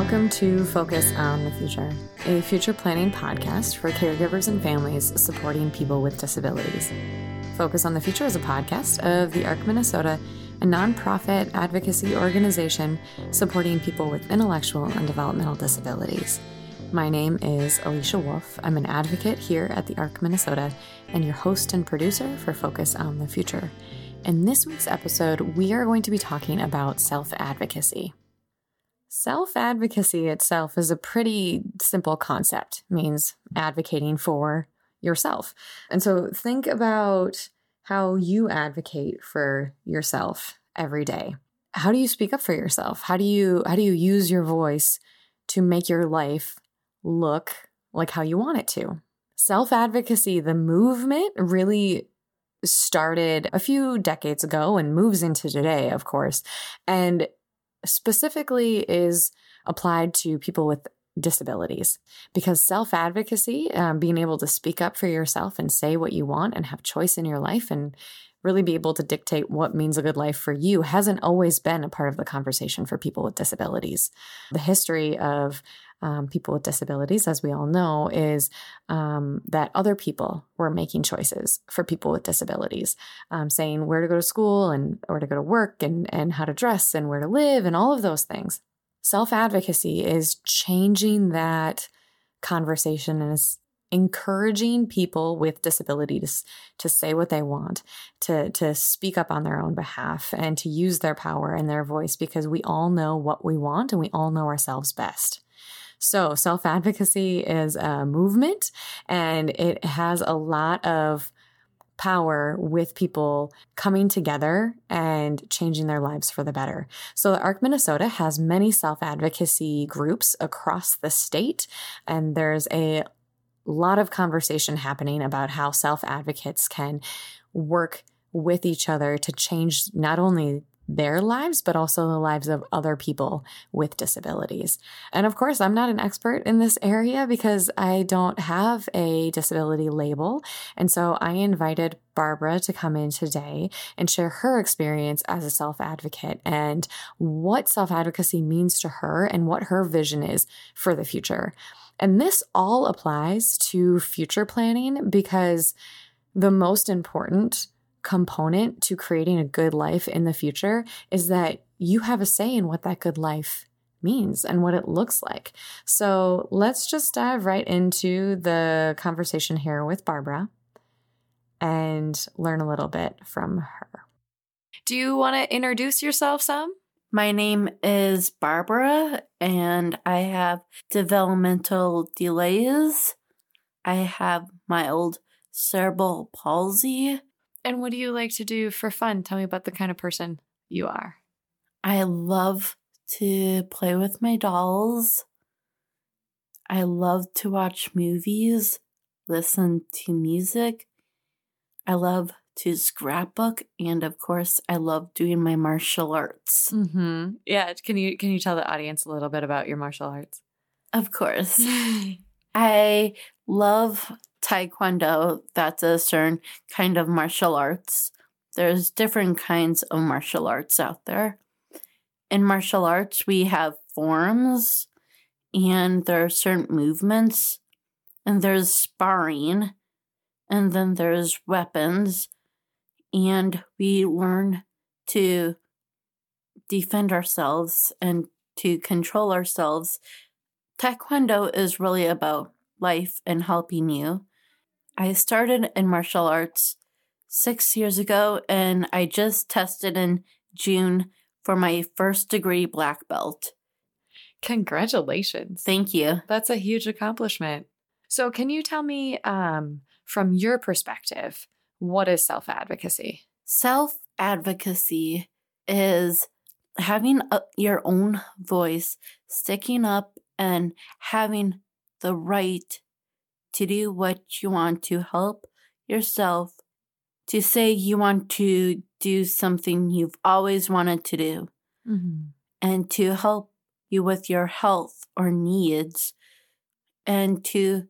Welcome to Focus on the Future, a future planning podcast for caregivers and families supporting people with disabilities. Focus on the Future is a podcast of the ARC Minnesota, a nonprofit advocacy organization supporting people with intellectual and developmental disabilities. My name is Alicia Wolf. I'm an advocate here at the ARC Minnesota and your host and producer for Focus on the Future. In this week's episode, we are going to be talking about self advocacy. Self advocacy itself is a pretty simple concept, it means advocating for yourself. And so think about how you advocate for yourself every day. How do you speak up for yourself? How do you how do you use your voice to make your life look like how you want it to? Self-advocacy, the movement really started a few decades ago and moves into today, of course. And specifically is applied to people with disabilities because self advocacy, um, being able to speak up for yourself and say what you want and have choice in your life and really be able to dictate what means a good life for you, hasn't always been a part of the conversation for people with disabilities. The history of um, people with disabilities, as we all know, is um, that other people were making choices for people with disabilities, um, saying where to go to school and where to go to work and, and how to dress and where to live and all of those things. Self advocacy is changing that conversation and is encouraging people with disabilities to say what they want, to, to speak up on their own behalf, and to use their power and their voice because we all know what we want and we all know ourselves best. So, self advocacy is a movement and it has a lot of power with people coming together and changing their lives for the better. So, the ARC Minnesota has many self advocacy groups across the state, and there's a lot of conversation happening about how self advocates can work with each other to change not only their lives, but also the lives of other people with disabilities. And of course, I'm not an expert in this area because I don't have a disability label. And so I invited Barbara to come in today and share her experience as a self advocate and what self advocacy means to her and what her vision is for the future. And this all applies to future planning because the most important component to creating a good life in the future is that you have a say in what that good life means and what it looks like. So let's just dive right into the conversation here with Barbara and learn a little bit from her. Do you want to introduce yourself some? My name is Barbara, and I have developmental delays. I have mild cerebral palsy, and what do you like to do for fun? Tell me about the kind of person you are. I love to play with my dolls. I love to watch movies, listen to music. I love to scrapbook, and of course, I love doing my martial arts. Mm-hmm. Yeah, can you can you tell the audience a little bit about your martial arts? Of course, I love taekwondo, that's a certain kind of martial arts. There's different kinds of martial arts out there. In martial arts, we have forms and there are certain movements, and there's sparring, and then there's weapons, and we learn to defend ourselves and to control ourselves. Taekwondo is really about life and helping you. I started in martial arts six years ago, and I just tested in June for my first degree black belt. Congratulations. Thank you. That's a huge accomplishment. So, can you tell me um, from your perspective, what is self advocacy? Self advocacy is having a, your own voice, sticking up, and having the right to do what you want to help yourself, to say you want to do something you've always wanted to do, mm-hmm. and to help you with your health or needs, and to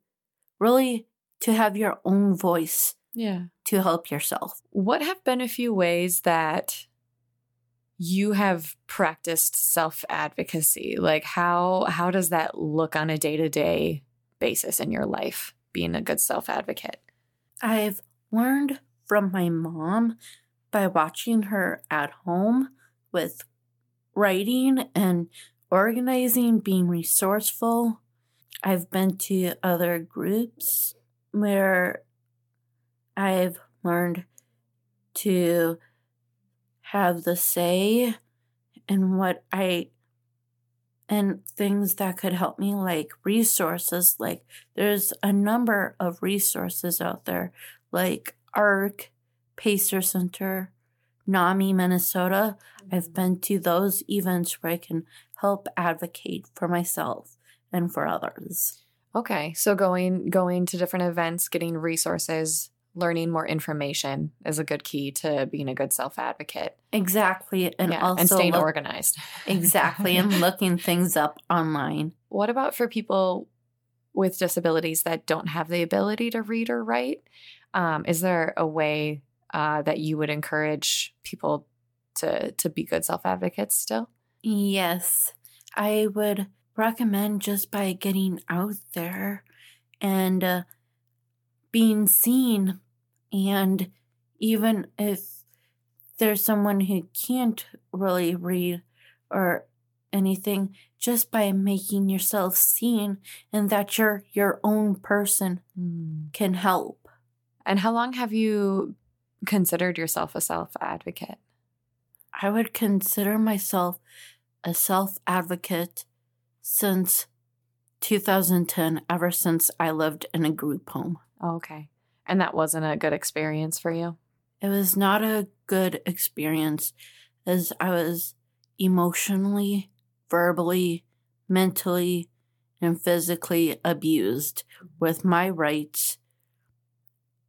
really to have your own voice yeah to help yourself what have been a few ways that you have practiced self-advocacy. Like how how does that look on a day-to-day basis in your life being a good self-advocate? I've learned from my mom by watching her at home with writing and organizing, being resourceful. I've been to other groups where I've learned to have the say in what I and things that could help me like resources like there's a number of resources out there like arc pacer center nami minnesota i've mm-hmm. been to those events where i can help advocate for myself and for others okay so going going to different events getting resources learning more information is a good key to being a good self advocate. Exactly. And yeah, also and staying look, organized. exactly. And looking things up online. What about for people with disabilities that don't have the ability to read or write? Um, is there a way uh, that you would encourage people to to be good self advocates still? Yes. I would recommend just by getting out there and uh, being seen. And even if there's someone who can't really read or anything, just by making yourself seen and that you're your own person mm. can help. And how long have you considered yourself a self advocate? I would consider myself a self advocate since 2010, ever since I lived in a group home. Oh, okay. And that wasn't a good experience for you? It was not a good experience as I was emotionally, verbally, mentally, and physically abused with my rights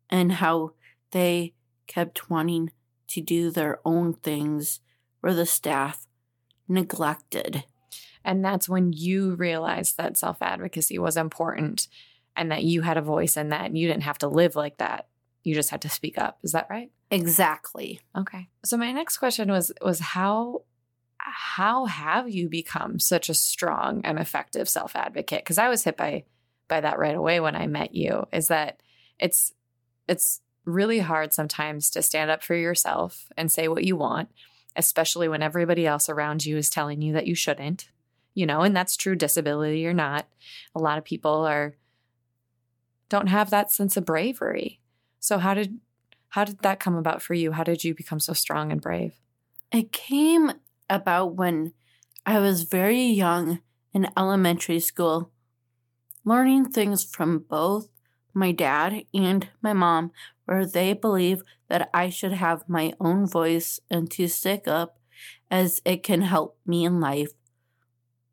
and how they kept wanting to do their own things where the staff neglected. And that's when you realized that self advocacy was important and that you had a voice in that and you didn't have to live like that. You just had to speak up. Is that right? Exactly. Okay. So my next question was was how how have you become such a strong and effective self-advocate? Cuz I was hit by by that right away when I met you is that it's it's really hard sometimes to stand up for yourself and say what you want, especially when everybody else around you is telling you that you shouldn't. You know, and that's true disability or not. A lot of people are don't have that sense of bravery. So how did how did that come about for you? How did you become so strong and brave? It came about when I was very young in elementary school, learning things from both my dad and my mom, where they believe that I should have my own voice and to stick up as it can help me in life,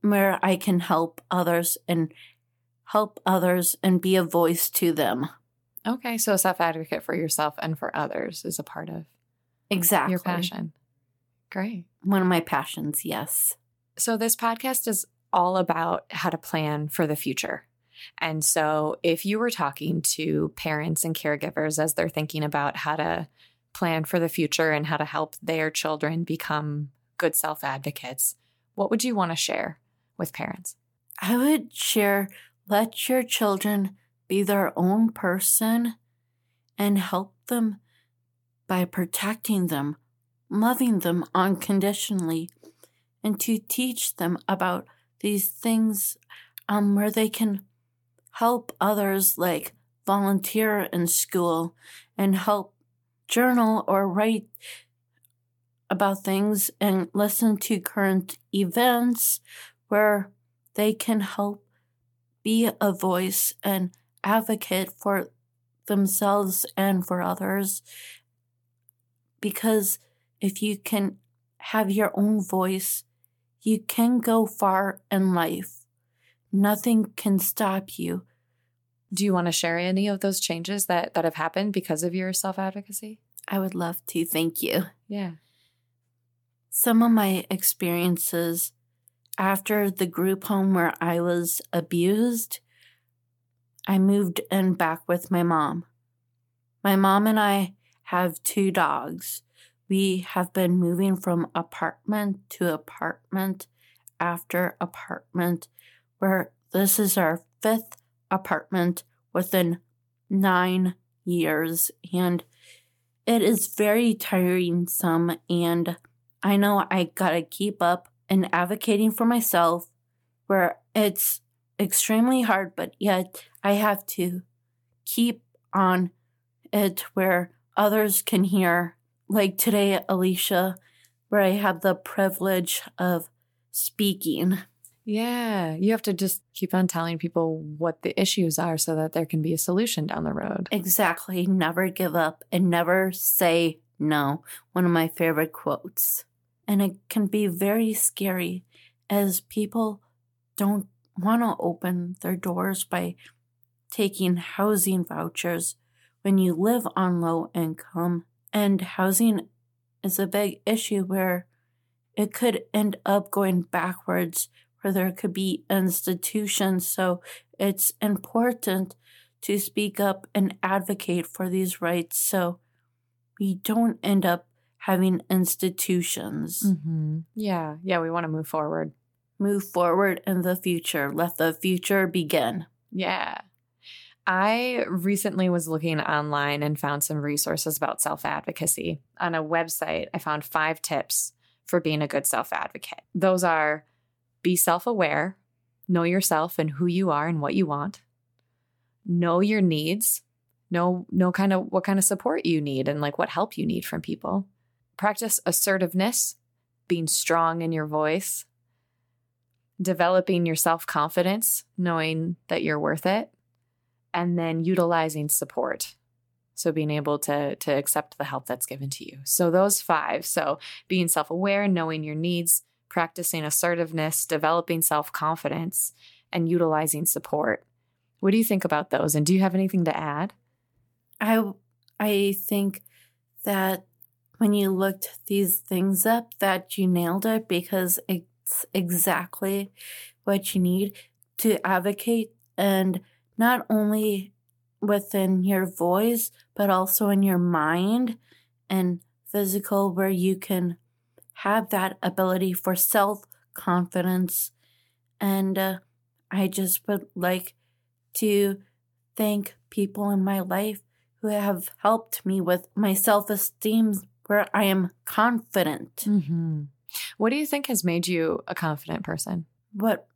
where I can help others and help others and be a voice to them. Okay, so self advocate for yourself and for others is a part of exactly your passion. Great. One of my passions, yes. So this podcast is all about how to plan for the future. And so if you were talking to parents and caregivers as they're thinking about how to plan for the future and how to help their children become good self advocates, what would you want to share with parents? I would share let your children be their own person and help them by protecting them, loving them unconditionally, and to teach them about these things um, where they can help others, like volunteer in school and help journal or write about things and listen to current events where they can help be a voice and advocate for themselves and for others. Because if you can have your own voice, you can go far in life. Nothing can stop you. Do you want to share any of those changes that, that have happened because of your self advocacy? I would love to. Thank you. Yeah. Some of my experiences after the group home where I was abused, I moved in back with my mom. My mom and I have two dogs, we have been moving from apartment to apartment after apartment, where this is our fifth apartment within nine years. And it is very tiring some and I know I gotta keep up and advocating for myself where it's extremely hard, but yet I have to keep on it where others can hear. Like today, Alicia, where I have the privilege of speaking. Yeah, you have to just keep on telling people what the issues are so that there can be a solution down the road. Exactly. Never give up and never say no. One of my favorite quotes. And it can be very scary as people don't want to open their doors by taking housing vouchers when you live on low income. And housing is a big issue where it could end up going backwards, where there could be institutions. So it's important to speak up and advocate for these rights so we don't end up having institutions. Mm-hmm. Yeah, yeah, we want to move forward. Move forward in the future. Let the future begin. Yeah. I recently was looking online and found some resources about self advocacy. On a website, I found five tips for being a good self advocate. Those are be self aware, know yourself and who you are and what you want, know your needs, know, know kind of what kind of support you need and like what help you need from people practice assertiveness, being strong in your voice, developing your self confidence, knowing that you're worth it, and then utilizing support. So being able to, to accept the help that's given to you. So those five. So being self aware, knowing your needs, practicing assertiveness, developing self confidence, and utilizing support. What do you think about those? And do you have anything to add? I I think that when you looked these things up that you nailed it because it's exactly what you need to advocate and not only within your voice but also in your mind and physical where you can have that ability for self confidence and uh, i just would like to thank people in my life who have helped me with my self esteem where I am confident. Mm-hmm. What do you think has made you a confident person? What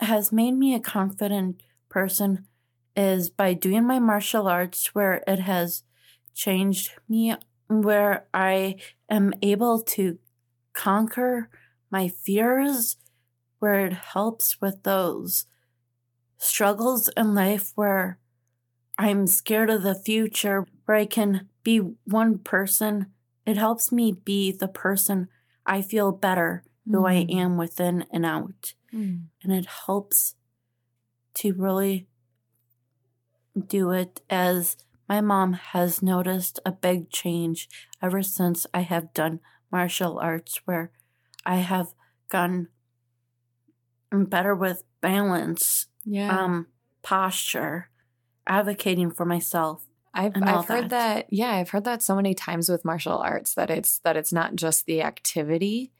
has made me a confident person is by doing my martial arts, where it has changed me, where I am able to conquer my fears, where it helps with those struggles in life where I'm scared of the future, where I can be one person it helps me be the person I feel better who mm. I am within and out. Mm. And it helps to really do it as my mom has noticed a big change ever since I have done martial arts, where I have gotten better with balance, yeah. um, posture, advocating for myself. I've I've heard that. that. Yeah, I've heard that so many times with martial arts that it's that it's not just the activity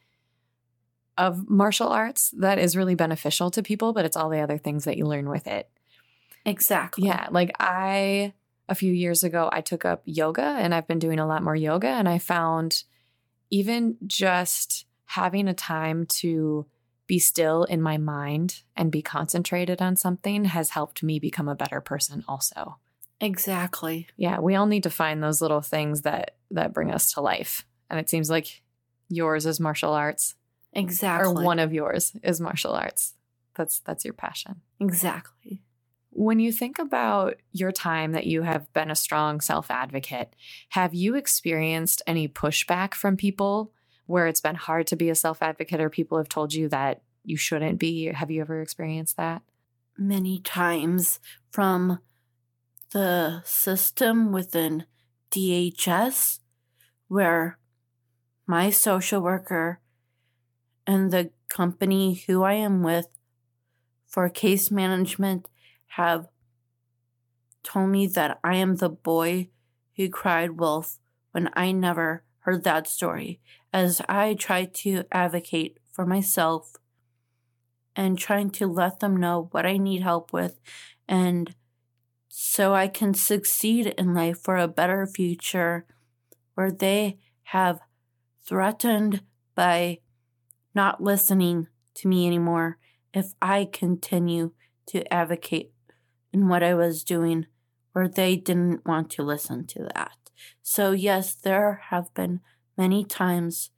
of martial arts that is really beneficial to people, but it's all the other things that you learn with it. Exactly. Yeah, like I a few years ago I took up yoga and I've been doing a lot more yoga and I found even just having a time to be still in my mind and be concentrated on something has helped me become a better person also. Exactly. Yeah, we all need to find those little things that that bring us to life. And it seems like yours is martial arts. Exactly. Or one of yours is martial arts. That's that's your passion. Exactly. When you think about your time that you have been a strong self-advocate, have you experienced any pushback from people where it's been hard to be a self-advocate or people have told you that you shouldn't be? Have you ever experienced that? Many times from the system within DHS where my social worker and the company who I am with for case management have told me that I am the boy who cried wolf when I never heard that story as I try to advocate for myself and trying to let them know what I need help with and so I can succeed in life for a better future where they have threatened by not listening to me anymore if I continue to advocate in what I was doing where they didn't want to listen to that. So, yes, there have been many times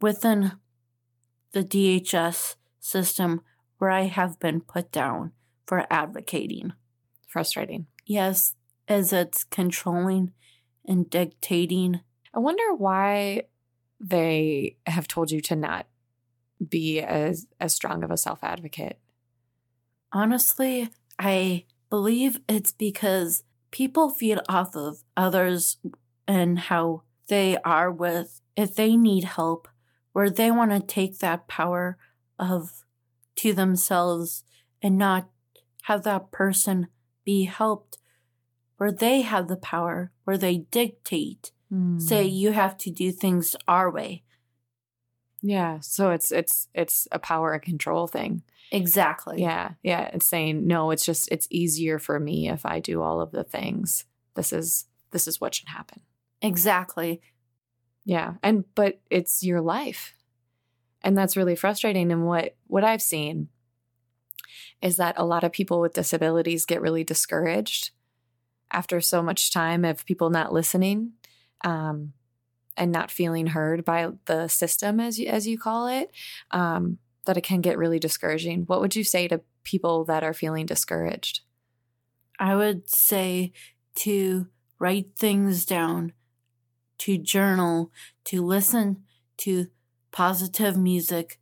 within the DHS system where I have been put down for advocating. Frustrating. Yes, as it's controlling and dictating. I wonder why they have told you to not be as as strong of a self advocate. Honestly, I believe it's because people feed off of others and how they are with if they need help where they want to take that power of to themselves and not have that person be helped where they have the power where they dictate. Mm. say you have to do things our way. Yeah so it's it's it's a power and control thing. Exactly. Yeah yeah it's saying no it's just it's easier for me if i do all of the things. This is this is what should happen. Exactly. Yeah and but it's your life. And that's really frustrating and what what i've seen is that a lot of people with disabilities get really discouraged after so much time of people not listening um, and not feeling heard by the system, as you, as you call it, um, that it can get really discouraging. What would you say to people that are feeling discouraged? I would say to write things down, to journal, to listen to positive music,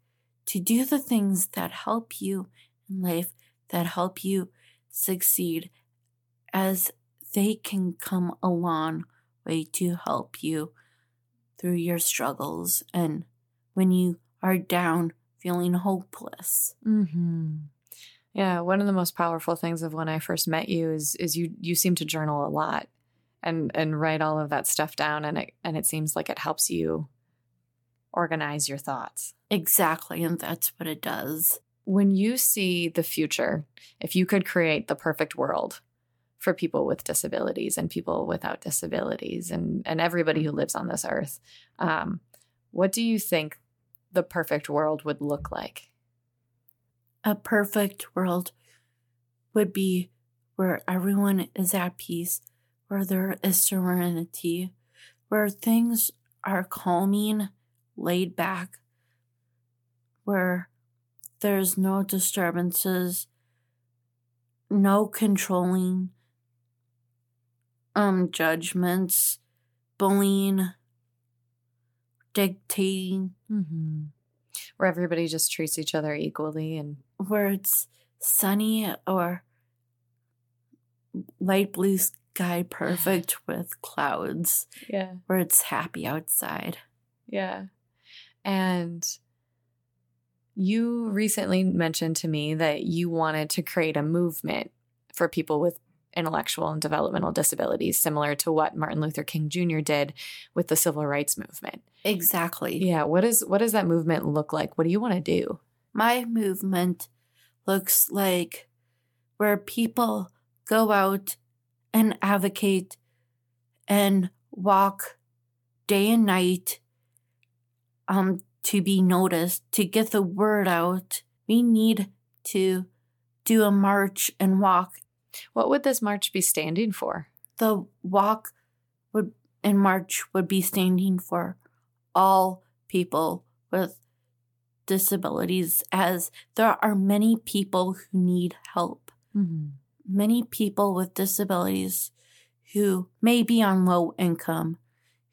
to do the things that help you in life, that help you succeed, as they can come a long way to help you through your struggles and when you are down feeling hopeless. Mm-hmm. Yeah, one of the most powerful things of when I first met you is is you you seem to journal a lot and and write all of that stuff down and it and it seems like it helps you organize your thoughts. Exactly, and that's what it does. When you see the future, if you could create the perfect world for people with disabilities and people without disabilities and and everybody who lives on this earth, um, what do you think the perfect world would look like? A perfect world would be where everyone is at peace, where there is serenity, where things are calming, laid back, where there's no disturbances, no controlling, um, judgments, bullying, dictating. Mm-hmm. Where everybody just treats each other equally and where it's sunny or light blue sky perfect with clouds. Yeah. Where it's happy outside. Yeah. And you recently mentioned to me that you wanted to create a movement for people with intellectual and developmental disabilities, similar to what Martin Luther King Jr. did with the civil rights movement. Exactly. Yeah. What is what does that movement look like? What do you want to do? My movement looks like where people go out and advocate and walk day and night um to be noticed, to get the word out. We need to do a march and walk what would this march be standing for? The walk would and march would be standing for all people with disabilities, as there are many people who need help. Mm-hmm. Many people with disabilities who may be on low income,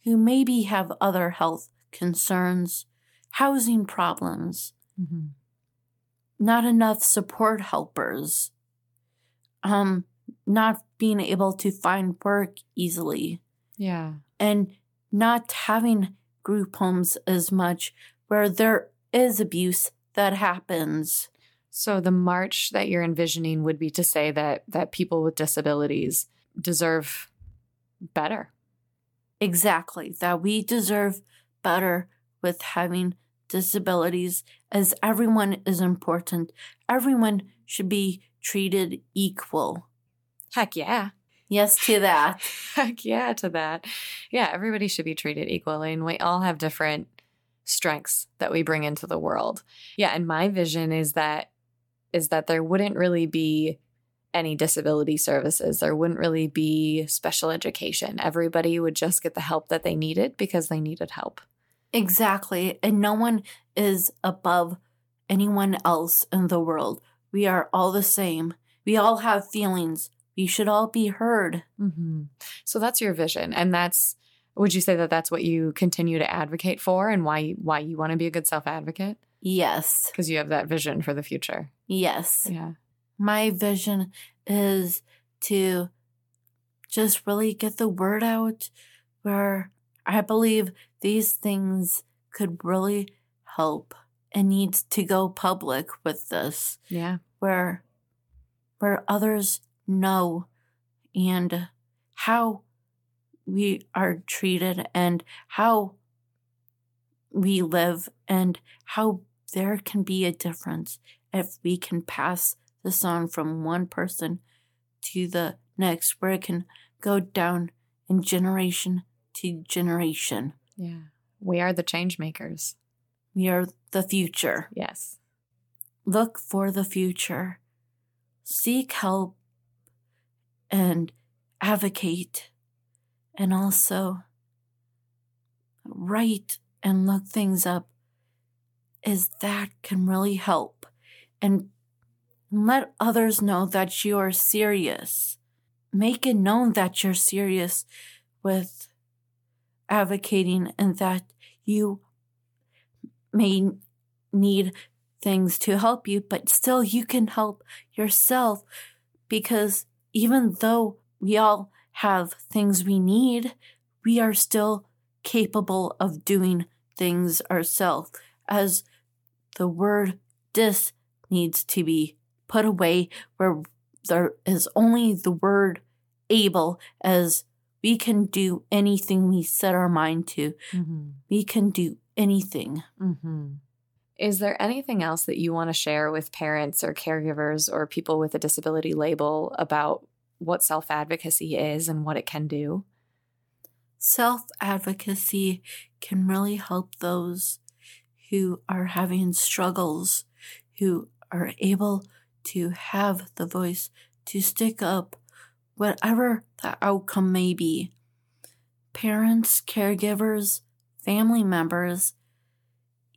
who maybe have other health concerns, housing problems, mm-hmm. not enough support helpers um not being able to find work easily. Yeah. And not having group homes as much where there is abuse that happens. So the march that you're envisioning would be to say that that people with disabilities deserve better. exactly that we deserve better with having disabilities as everyone is important. Everyone should be treated equal. Heck yeah. Yes to that. Heck yeah to that. Yeah, everybody should be treated equally and we all have different strengths that we bring into the world. Yeah, and my vision is that is that there wouldn't really be any disability services. There wouldn't really be special education. Everybody would just get the help that they needed because they needed help. Exactly. And no one is above anyone else in the world. We are all the same. We all have feelings. We should all be heard. Mm-hmm. So that's your vision. And that's, would you say that that's what you continue to advocate for and why, why you want to be a good self advocate? Yes. Because you have that vision for the future. Yes. Yeah. My vision is to just really get the word out where I believe these things could really help and needs to go public with this. Yeah. Where where others know and how we are treated and how we live and how there can be a difference if we can pass this on from one person to the next, where it can go down in generation to generation. Yeah. We are the change makers. We are the future. Yes. Look for the future. Seek help and advocate and also write and look things up is that can really help and let others know that you are serious. Make it known that you're serious with advocating and that you may need things to help you, but still you can help yourself. Because even though we all have things we need, we are still capable of doing things ourselves as the word dis needs to be put away where there is only the word able as we can do anything we set our mind to. Mm-hmm. We can do anything. Mm-hmm. Is there anything else that you want to share with parents or caregivers or people with a disability label about what self advocacy is and what it can do? Self advocacy can really help those who are having struggles, who are able to have the voice to stick up, whatever the outcome may be. Parents, caregivers, family members,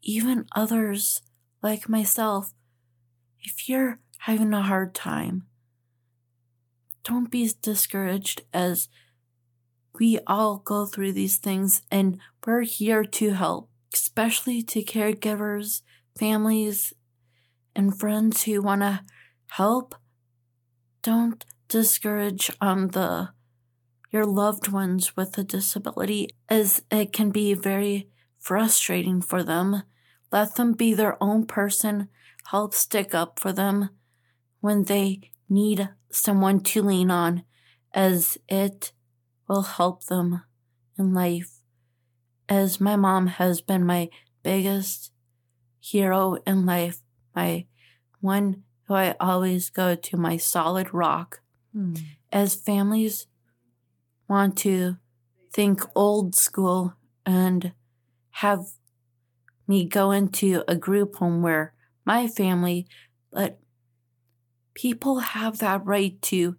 even others like myself, if you're having a hard time, don't be discouraged as we all go through these things and we're here to help, especially to caregivers, families, and friends who want to help. Don't discourage on the your loved ones with a disability as it can be very frustrating for them. Let them be their own person. Help stick up for them when they need someone to lean on as it will help them in life. As my mom has been my biggest hero in life, my one who I always go to, my solid rock. Hmm. As families want to think old school and have me go into a group home where my family, but people have that right to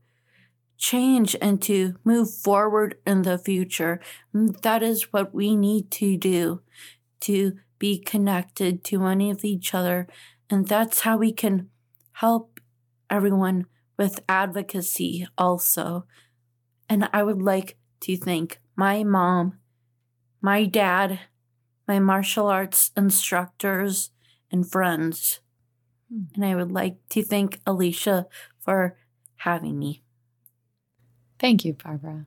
change and to move forward in the future. And that is what we need to do to be connected to any of each other. And that's how we can help everyone with advocacy also. And I would like to thank my mom, my dad, my martial arts instructors, and friends. Hmm. And I would like to thank Alicia for having me. Thank you, Barbara.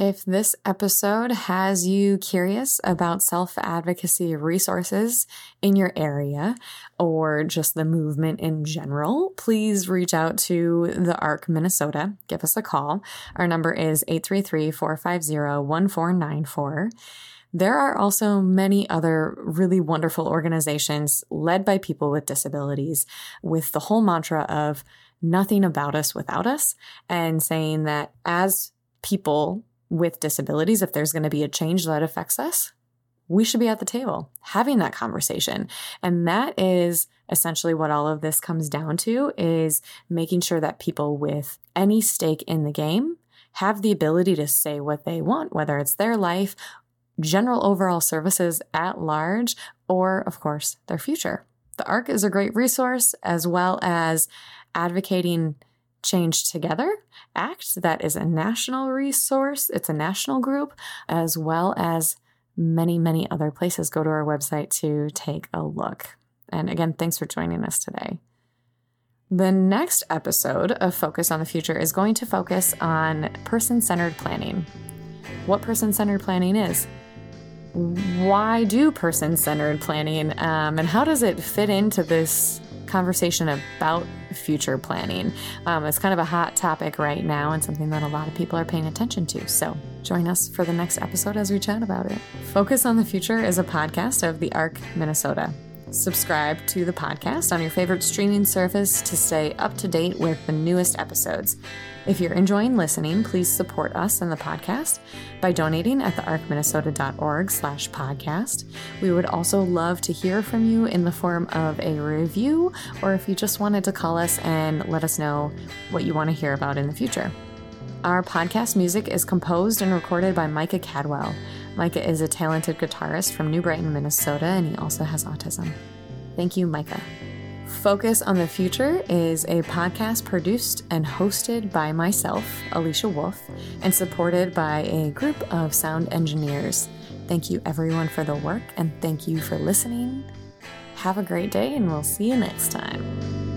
If this episode has you curious about self advocacy resources in your area or just the movement in general, please reach out to the ARC Minnesota. Give us a call. Our number is 833 450 1494. There are also many other really wonderful organizations led by people with disabilities with the whole mantra of nothing about us without us and saying that as people with disabilities, if there's going to be a change that affects us, we should be at the table having that conversation. And that is essentially what all of this comes down to is making sure that people with any stake in the game have the ability to say what they want, whether it's their life, general overall services at large, or of course, their future. The ARC is a great resource as well as advocating Change Together Act, that is a national resource. It's a national group, as well as many, many other places. Go to our website to take a look. And again, thanks for joining us today. The next episode of Focus on the Future is going to focus on person centered planning. What person centered planning is, why do person centered planning, um, and how does it fit into this conversation about future planning. Um, it's kind of a hot topic right now and something that a lot of people are paying attention to. So join us for the next episode as we chat about it. Focus on the Future is a podcast of the ARC Minnesota. Subscribe to the podcast on your favorite streaming service to stay up to date with the newest episodes. If you're enjoying listening, please support us in the podcast by donating at thearcminnesota.org slash podcast. We would also love to hear from you in the form of a review, or if you just wanted to call us and let us know what you want to hear about in the future. Our podcast music is composed and recorded by Micah Cadwell. Micah is a talented guitarist from New Brighton, Minnesota, and he also has autism. Thank you, Micah. Focus on the Future is a podcast produced and hosted by myself, Alicia Wolf, and supported by a group of sound engineers. Thank you, everyone, for the work, and thank you for listening. Have a great day, and we'll see you next time.